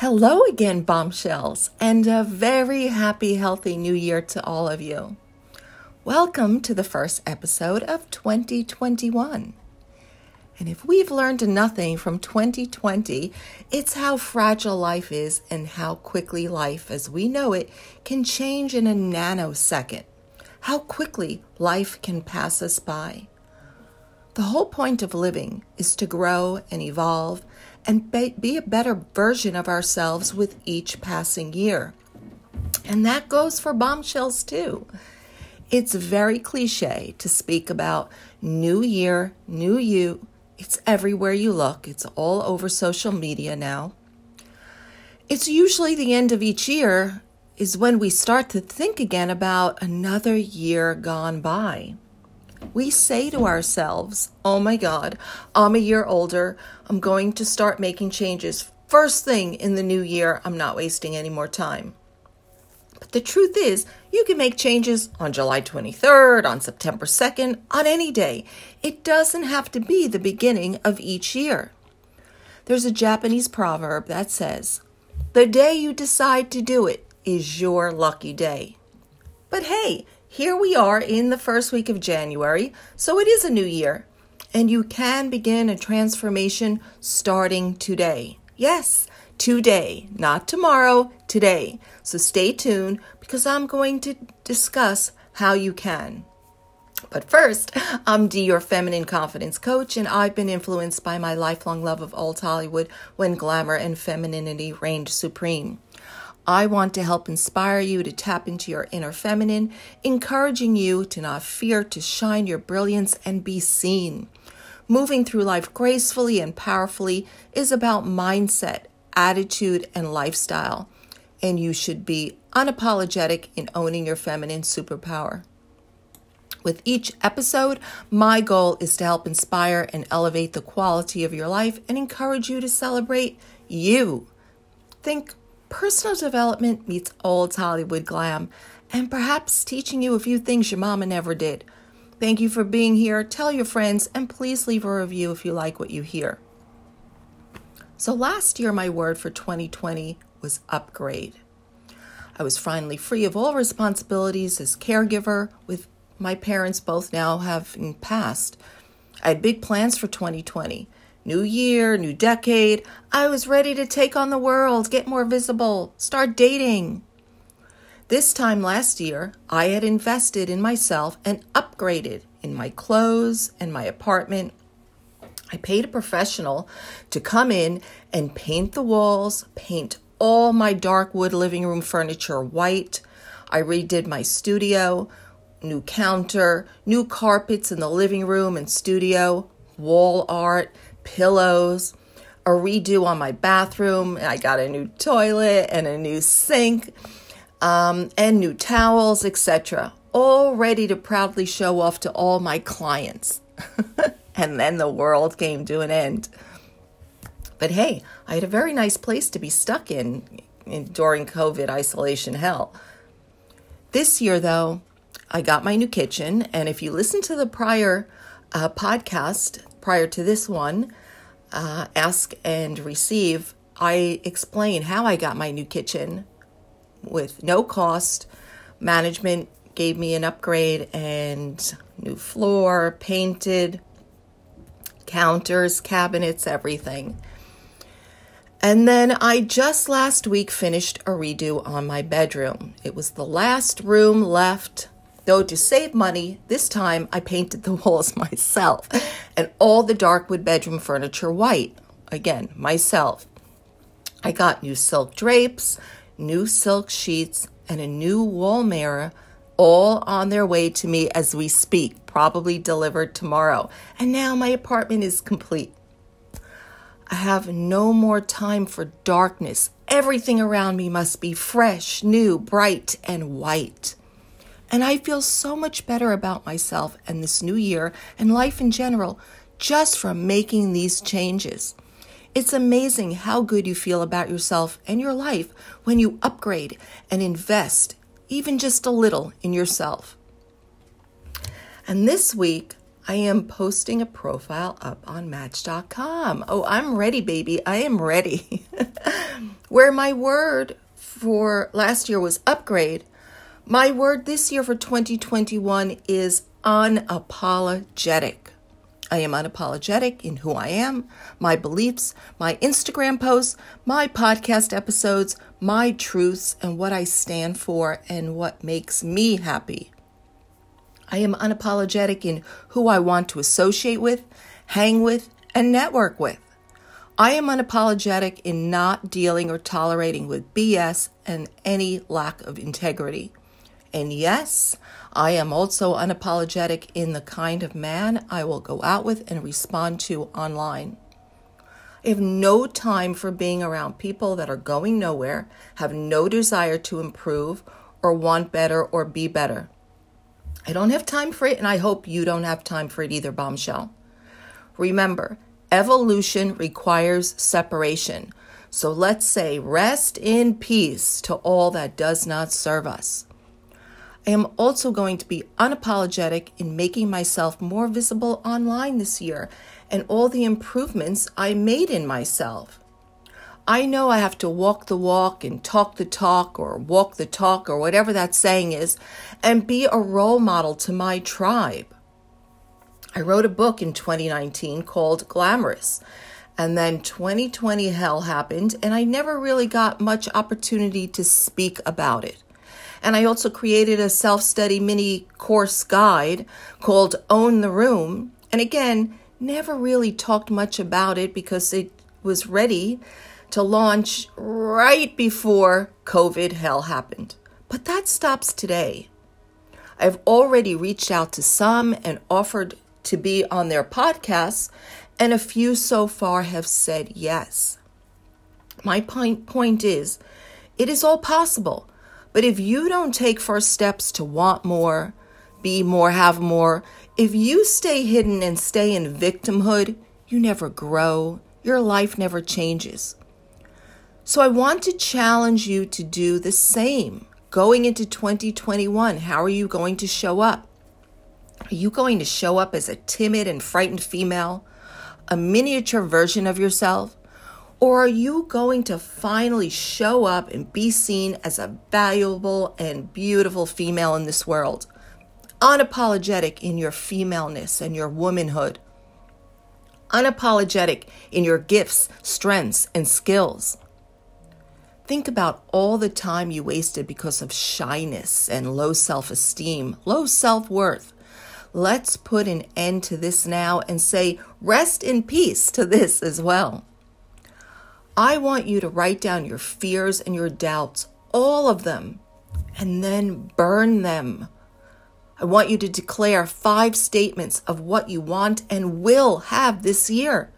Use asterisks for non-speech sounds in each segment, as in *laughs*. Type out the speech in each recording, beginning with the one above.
Hello again, bombshells, and a very happy, healthy new year to all of you. Welcome to the first episode of 2021. And if we've learned nothing from 2020, it's how fragile life is and how quickly life as we know it can change in a nanosecond. How quickly life can pass us by. The whole point of living is to grow and evolve and be a better version of ourselves with each passing year. And that goes for bombshells too. It's very cliche to speak about new year, new you. It's everywhere you look, it's all over social media now. It's usually the end of each year is when we start to think again about another year gone by we say to ourselves, Oh my God, I'm a year older. I'm going to start making changes. First thing in the new year, I'm not wasting any more time. But the truth is, you can make changes on July 23rd, on September 2nd, on any day. It doesn't have to be the beginning of each year. There's a Japanese proverb that says, The day you decide to do it is your lucky day. But hey, here we are in the first week of January, so it is a new year, and you can begin a transformation starting today. Yes, today, not tomorrow, today. So stay tuned because I'm going to discuss how you can. But first, I'm Dee, your feminine confidence coach, and I've been influenced by my lifelong love of old Hollywood when glamour and femininity reigned supreme. I want to help inspire you to tap into your inner feminine, encouraging you to not fear to shine your brilliance and be seen. Moving through life gracefully and powerfully is about mindset, attitude, and lifestyle. And you should be unapologetic in owning your feminine superpower. With each episode, my goal is to help inspire and elevate the quality of your life and encourage you to celebrate you. Think personal development meets old Hollywood glam, and perhaps teaching you a few things your mama never did. Thank you for being here. Tell your friends, and please leave a review if you like what you hear. So, last year, my word for 2020 was upgrade. I was finally free of all responsibilities as caregiver, with my parents both now having passed. I had big plans for 2020 New year, new decade. I was ready to take on the world, get more visible, start dating. This time last year, I had invested in myself and upgraded in my clothes and my apartment. I paid a professional to come in and paint the walls, paint all my dark wood living room furniture white. I redid my studio, new counter, new carpets in the living room and studio, wall art, pillows, a redo on my bathroom. I got a new toilet and a new sink, um, and new towels, etc. All ready to proudly show off to all my clients. *laughs* and then the world came to an end. But hey, I had a very nice place to be stuck in, in during COVID isolation hell. This year, though, I got my new kitchen, and if you listen to the prior uh, podcast, prior to this one, uh, Ask and Receive, I explain how I got my new kitchen with no cost. Management gave me an upgrade and new floor, painted, counters, cabinets, everything. And then I just last week finished a redo on my bedroom. It was the last room left Though to save money, this time I painted the *laughs* walls myself and all the dark wood bedroom furniture white. Again, myself. I got new silk drapes, new silk sheets, and a new wall mirror, all on their way to me as we speak, probably delivered tomorrow. And now my apartment is complete. I have no more time for darkness. Everything around me must be fresh, new, bright, and white. And I feel so much better about myself and this new year and life in general just from making these changes. It's amazing how good you feel about yourself and your life when you upgrade and invest even just a little in yourself. And this week, I am posting a profile up on Match.com. Oh, I'm ready, baby. I am ready. *laughs* Where my word for last year was upgrade, my word this year for 2021 is unapologetic. I am unapologetic in who I am, my beliefs, my Instagram posts, my podcast episodes, my truths, and what I stand for and what makes me happy. I am unapologetic in who I want to associate with, hang with, and network with. I am unapologetic in not dealing or tolerating with BS and any lack of integrity. And yes, I am also unapologetic in the kind of man I will go out with and respond to online. I have no time for being around people that are going nowhere, have no desire to improve, or want better or be better. I don't have time for it, and I hope you don't have time for it either, bombshell. Remember, evolution requires separation. So let's say rest in peace to all that does not serve us. I am also going to be unapologetic in making myself more visible online this year and all the improvements I made in myself. I know I have to walk the walk and talk the talk or walk the talk or whatever that saying is and be a role model to my tribe. I wrote a book in 2019 called Glamorous. And then 2020 hell happened, and I never really got much opportunity to speak about it. And I also created a self study mini course guide called Own the Room. And again, never really talked much about it because it was ready to launch right before COVID hell happened. But that stops today. I've already reached out to some and offered to be on their podcasts, and a few so far have said yes. My point, point is, it is all possible. But if you don't take first steps to want more, be more, have more, if you stay hidden and stay in victimhood, you never grow. Your life never changes. So I want to challenge you to do the same. Going into 2021, how are you going to show up? Are you going to show up as a timid and frightened female, a miniature version of yourself? Or are you going to finally show up and be seen as a valuable and beautiful female in this world? Unapologetic in your femaleness and your womanhood. Unapologetic in your gifts, strengths, and skills. Think about all the time you wasted because of shyness and low self esteem, low self worth. Let's put an end to this now and say rest in peace to this as well. I want you to write down your fears and your doubts, all of them, and then burn them. I want you to declare five statements of what you want and will have this year.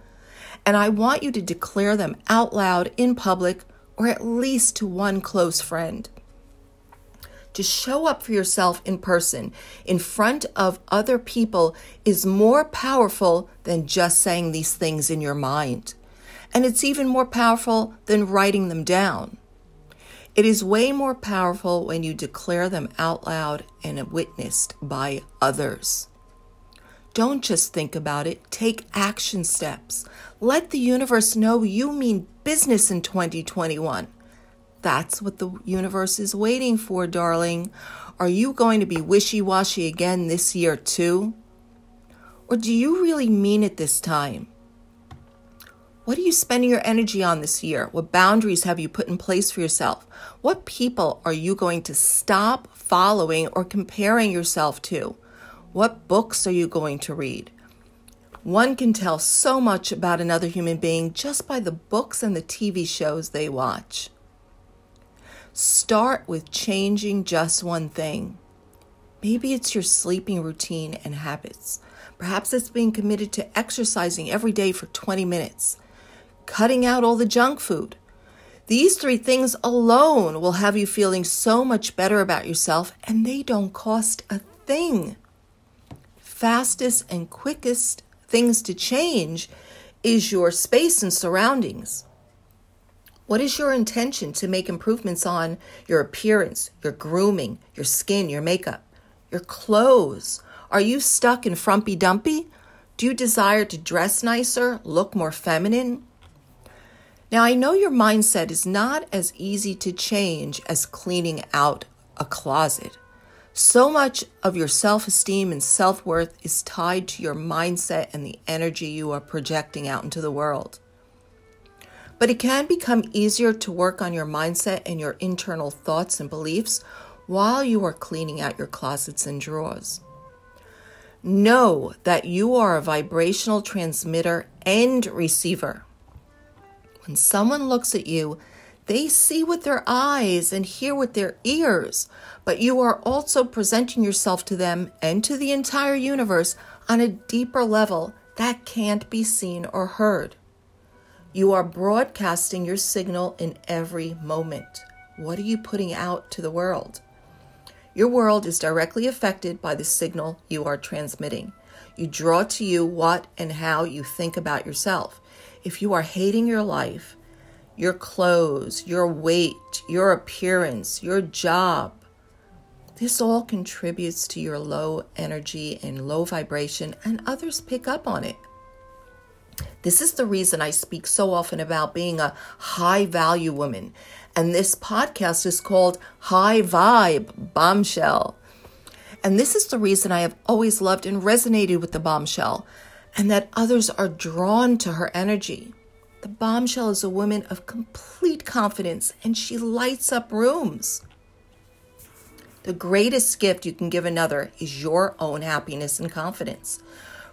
And I want you to declare them out loud in public or at least to one close friend. To show up for yourself in person, in front of other people, is more powerful than just saying these things in your mind and it's even more powerful than writing them down. It is way more powerful when you declare them out loud and witnessed by others. Don't just think about it, take action steps. Let the universe know you mean business in 2021. That's what the universe is waiting for, darling. Are you going to be wishy washy again this year, too? Or do you really mean it this time? What are you spending your energy on this year? What boundaries have you put in place for yourself? What people are you going to stop following or comparing yourself to? What books are you going to read? One can tell so much about another human being just by the books and the TV shows they watch. Start with changing just one thing. Maybe it's your sleeping routine and habits. Perhaps it's being committed to exercising every day for 20 minutes cutting out all the junk food. These three things alone will have you feeling so much better about yourself, and they don't cost a thing. Fastest and quickest things to change is your space and surroundings. What is your intention to make improvements on your appearance, your grooming, your skin, your makeup, your clothes? Are you stuck in frumpy dumpy? Do you desire to dress nicer, look more feminine? Now, I know your mindset is not as easy to change as cleaning out a closet. So much of your self esteem and self worth is tied to your mindset and the energy you are projecting out into the world. But it can become easier to work on your mindset and your internal thoughts and beliefs while you are cleaning out your closets and drawers. Know that you are a vibrational transmitter and receiver. When someone looks at you, they see with their eyes and hear with their ears, but you are also presenting yourself to them and to the entire universe on a deeper level that can't be seen or heard. You are broadcasting your signal in every moment. What are you putting out to the world? Your world is directly affected by the signal you are transmitting. You draw to you what and how you think about yourself. If you are hating your life, your clothes, your weight, your appearance, your job, this all contributes to your low energy and low vibration, and others pick up on it. This is the reason I speak so often about being a high value woman. And this podcast is called High Vibe Bombshell. And this is the reason I have always loved and resonated with the bombshell, and that others are drawn to her energy. The bombshell is a woman of complete confidence, and she lights up rooms. The greatest gift you can give another is your own happiness and confidence.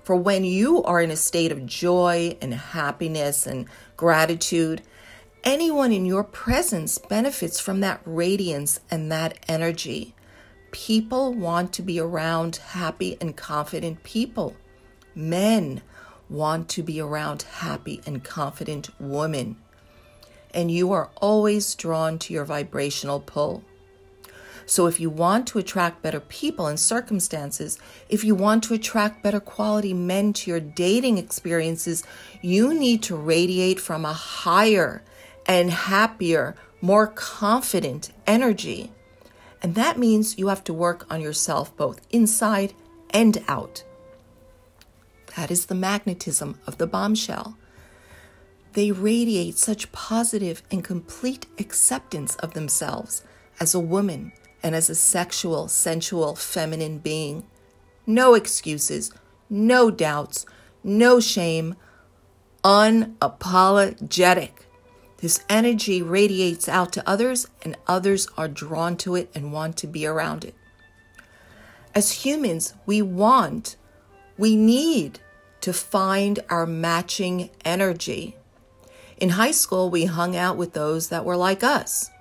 For when you are in a state of joy and happiness and gratitude, anyone in your presence benefits from that radiance and that energy. People want to be around happy and confident people. Men want to be around happy and confident women. And you are always drawn to your vibrational pull. So, if you want to attract better people and circumstances, if you want to attract better quality men to your dating experiences, you need to radiate from a higher and happier, more confident energy. And that means you have to work on yourself both inside and out. That is the magnetism of the bombshell. They radiate such positive and complete acceptance of themselves as a woman and as a sexual, sensual, feminine being. No excuses, no doubts, no shame, unapologetic. This energy radiates out to others, and others are drawn to it and want to be around it. As humans, we want, we need to find our matching energy. In high school, we hung out with those that were like us.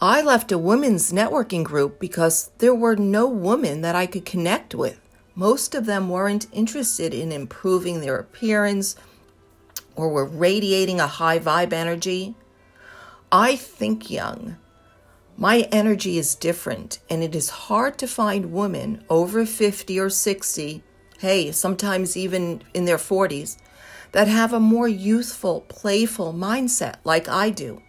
I left a women's networking group because there were no women that I could connect with. Most of them weren't interested in improving their appearance or were radiating a high vibe energy. I think young. My energy is different, and it is hard to find women over 50 or 60, hey, sometimes even in their 40s, that have a more youthful, playful mindset like I do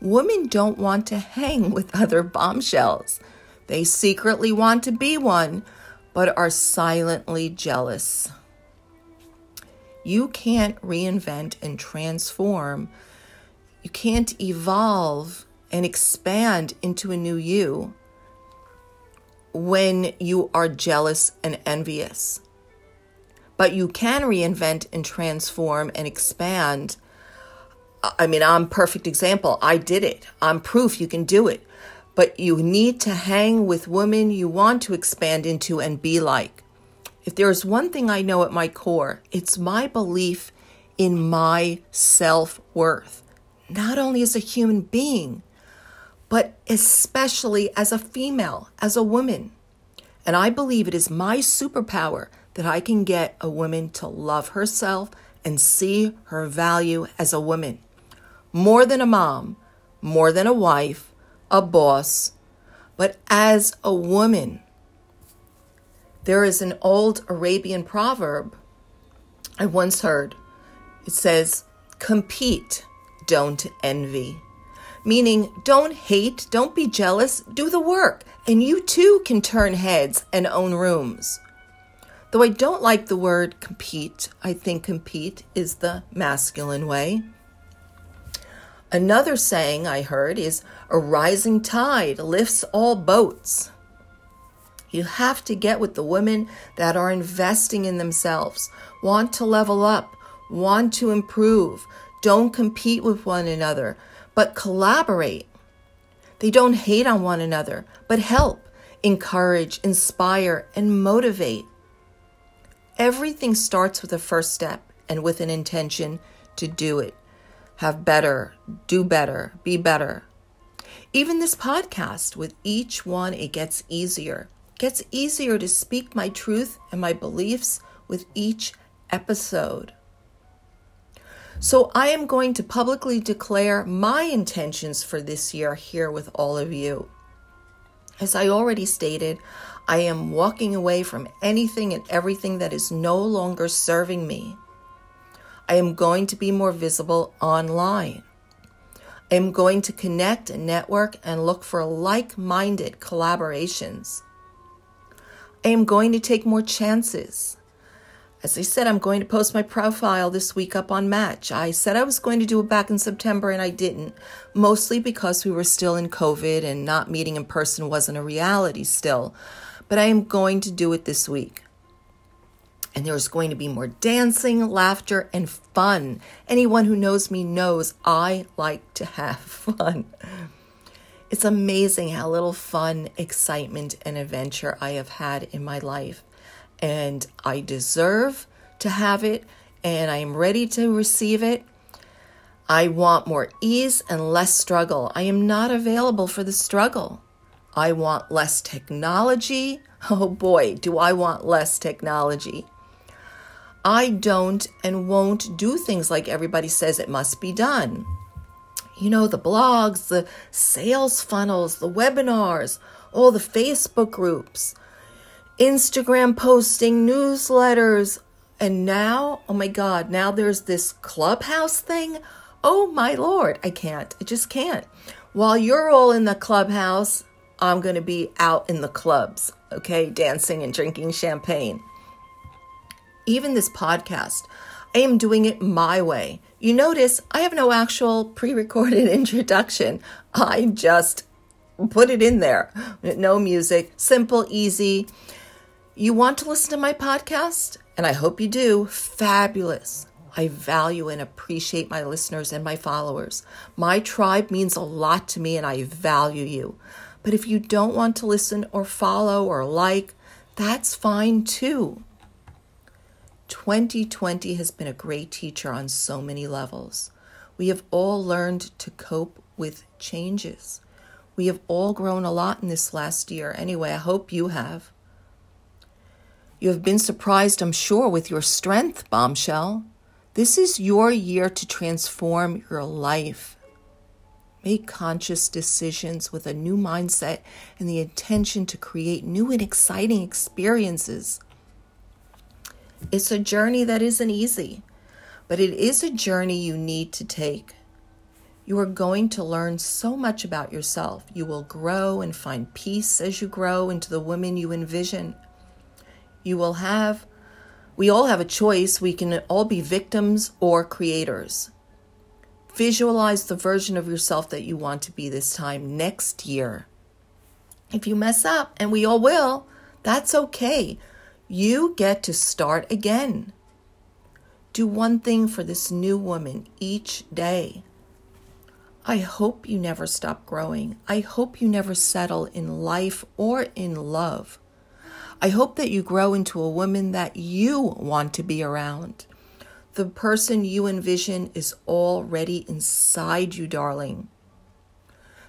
women don't want to hang *laughs* with other bombshells. They secretly want to be one, but are silently jealous. You can't reinvent and transform. You can't evolve and expand into a new you when you are jealous and envious. But you can reinvent and transform and expand I mean, I'm perfect example. I did it. I'm proof you can do it. But you need to hang with women you want to expand into and be like. If there's one thing I know at my core, it's my belief in my self worth, not only as a human being, but especially as a female, as a woman. And I believe it is my superpower that I can get a woman to love herself and see her value as a woman more than a mom, more than a wife, a boss, but as a woman. There is an old Arabian proverb I once heard. It says, compete, don't envy. Meaning, don't hate, don't be jealous, do the work, and you too can turn heads and own rooms. Though I don't like the word compete, I think compete is the masculine way. Another saying I heard is a rising tide lifts all boats. You have to get with the women that are investing in themselves, want to level up, want to improve, don't compete with one another, but collaborate. They don't hate on one another, but help, encourage, inspire, and motivate. Everything starts with a first step and with an intention to do it. Have better, do better, be better. Even this podcast, with each one, it gets easier. Gets easier to speak my truth and my beliefs with each episode. So I am going to publicly declare my intentions for this year here with all of you. As I already stated, I am walking away from anything and everything that is no longer serving me. I am going to be more visible online. I am going to connect and network and look for like minded collaborations. I am going to take more chances. As I said, I'm going to post my profile this week up on Match. I said I was going to do it back in September and I didn't, mostly because we were still in COVID and not meeting in person wasn't a reality still. But I am going to do it this week. And there's going to be more dancing, laughter, and fun. Anyone who knows me knows I like to have *laughs* fun. It's amazing how little fun, excitement, and adventure I have had in my life and I deserve to have it and I am ready to receive it. I want more ease and less struggle. I am not available for the struggle. I want less technology. *laughs* Oh boy, do I want less technology. I don't and won't do things like everybody says it must be done. You know, the blogs, the sales funnels, the webinars, all the Facebook groups. Instagram posting, newsletters. And now, oh my God, now there's this clubhouse thing. Oh my Lord, I can't. I just can't. While you're all in the clubhouse, I'm going to be out in the clubs, okay, dancing and drinking champagne. Even this podcast, I am doing it my way. You notice I have no actual pre recorded *laughs* introduction. I just put it in there. No music, simple, easy. You want to listen to my podcast? And I hope you do. Fabulous. I value and appreciate my listeners and my followers. My tribe means a lot to me and I value you. But if you don't want to listen or follow or like, that's fine too. 2020 has been a great teacher on so many levels. We have all learned to cope with changes. We have all grown a lot in this last year. Anyway, I hope you have. You have been surprised, I'm sure, with your strength, bombshell. This is your year to transform your life. Make conscious decisions with a new mindset and the intention to create new and exciting experiences. It's a journey that isn't easy, but it is a journey you need to take. You are going to learn so much about yourself. You will grow and find peace as you grow into the woman you envision you will have, we all have a choice. We can all be victims or creators. Visualize the version of yourself that you want to be this time next year. If you mess up, and we all will, that's okay. You get to start again. Do one thing for this new woman each day. I hope you never stop growing. I hope you never settle in life or in love. I hope that you grow into a woman that you want to be around. The person you envision is already inside you, darling.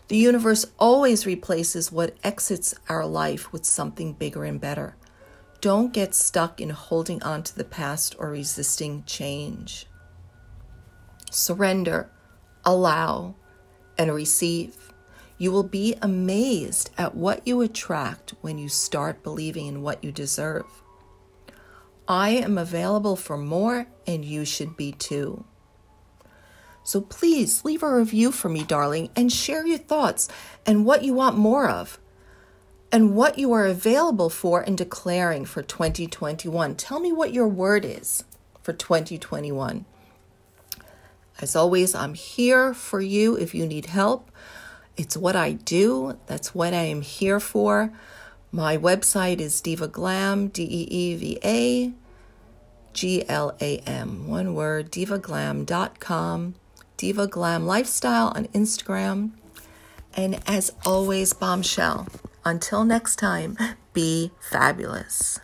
The universe always replaces what exits our life with something bigger and better. Don't get stuck in holding on to the past or resisting change. Surrender, allow, and receive. You will be amazed at what you attract when you start believing in what you deserve. I am available for more, and you should be too. So please leave a review for me, darling, and share your thoughts and what you want more of. and what you are available for and declaring for 2021. Tell me what your word is for 2021. As always, I'm here for you if you need help. It's what I do, that's what I am here for. My website is Deeva Glam, D E E V A G L A M. One word, deevaglam.com. Deeva Glam Lifestyle on Instagram. And as always, bombshell. Until next time, be fabulous.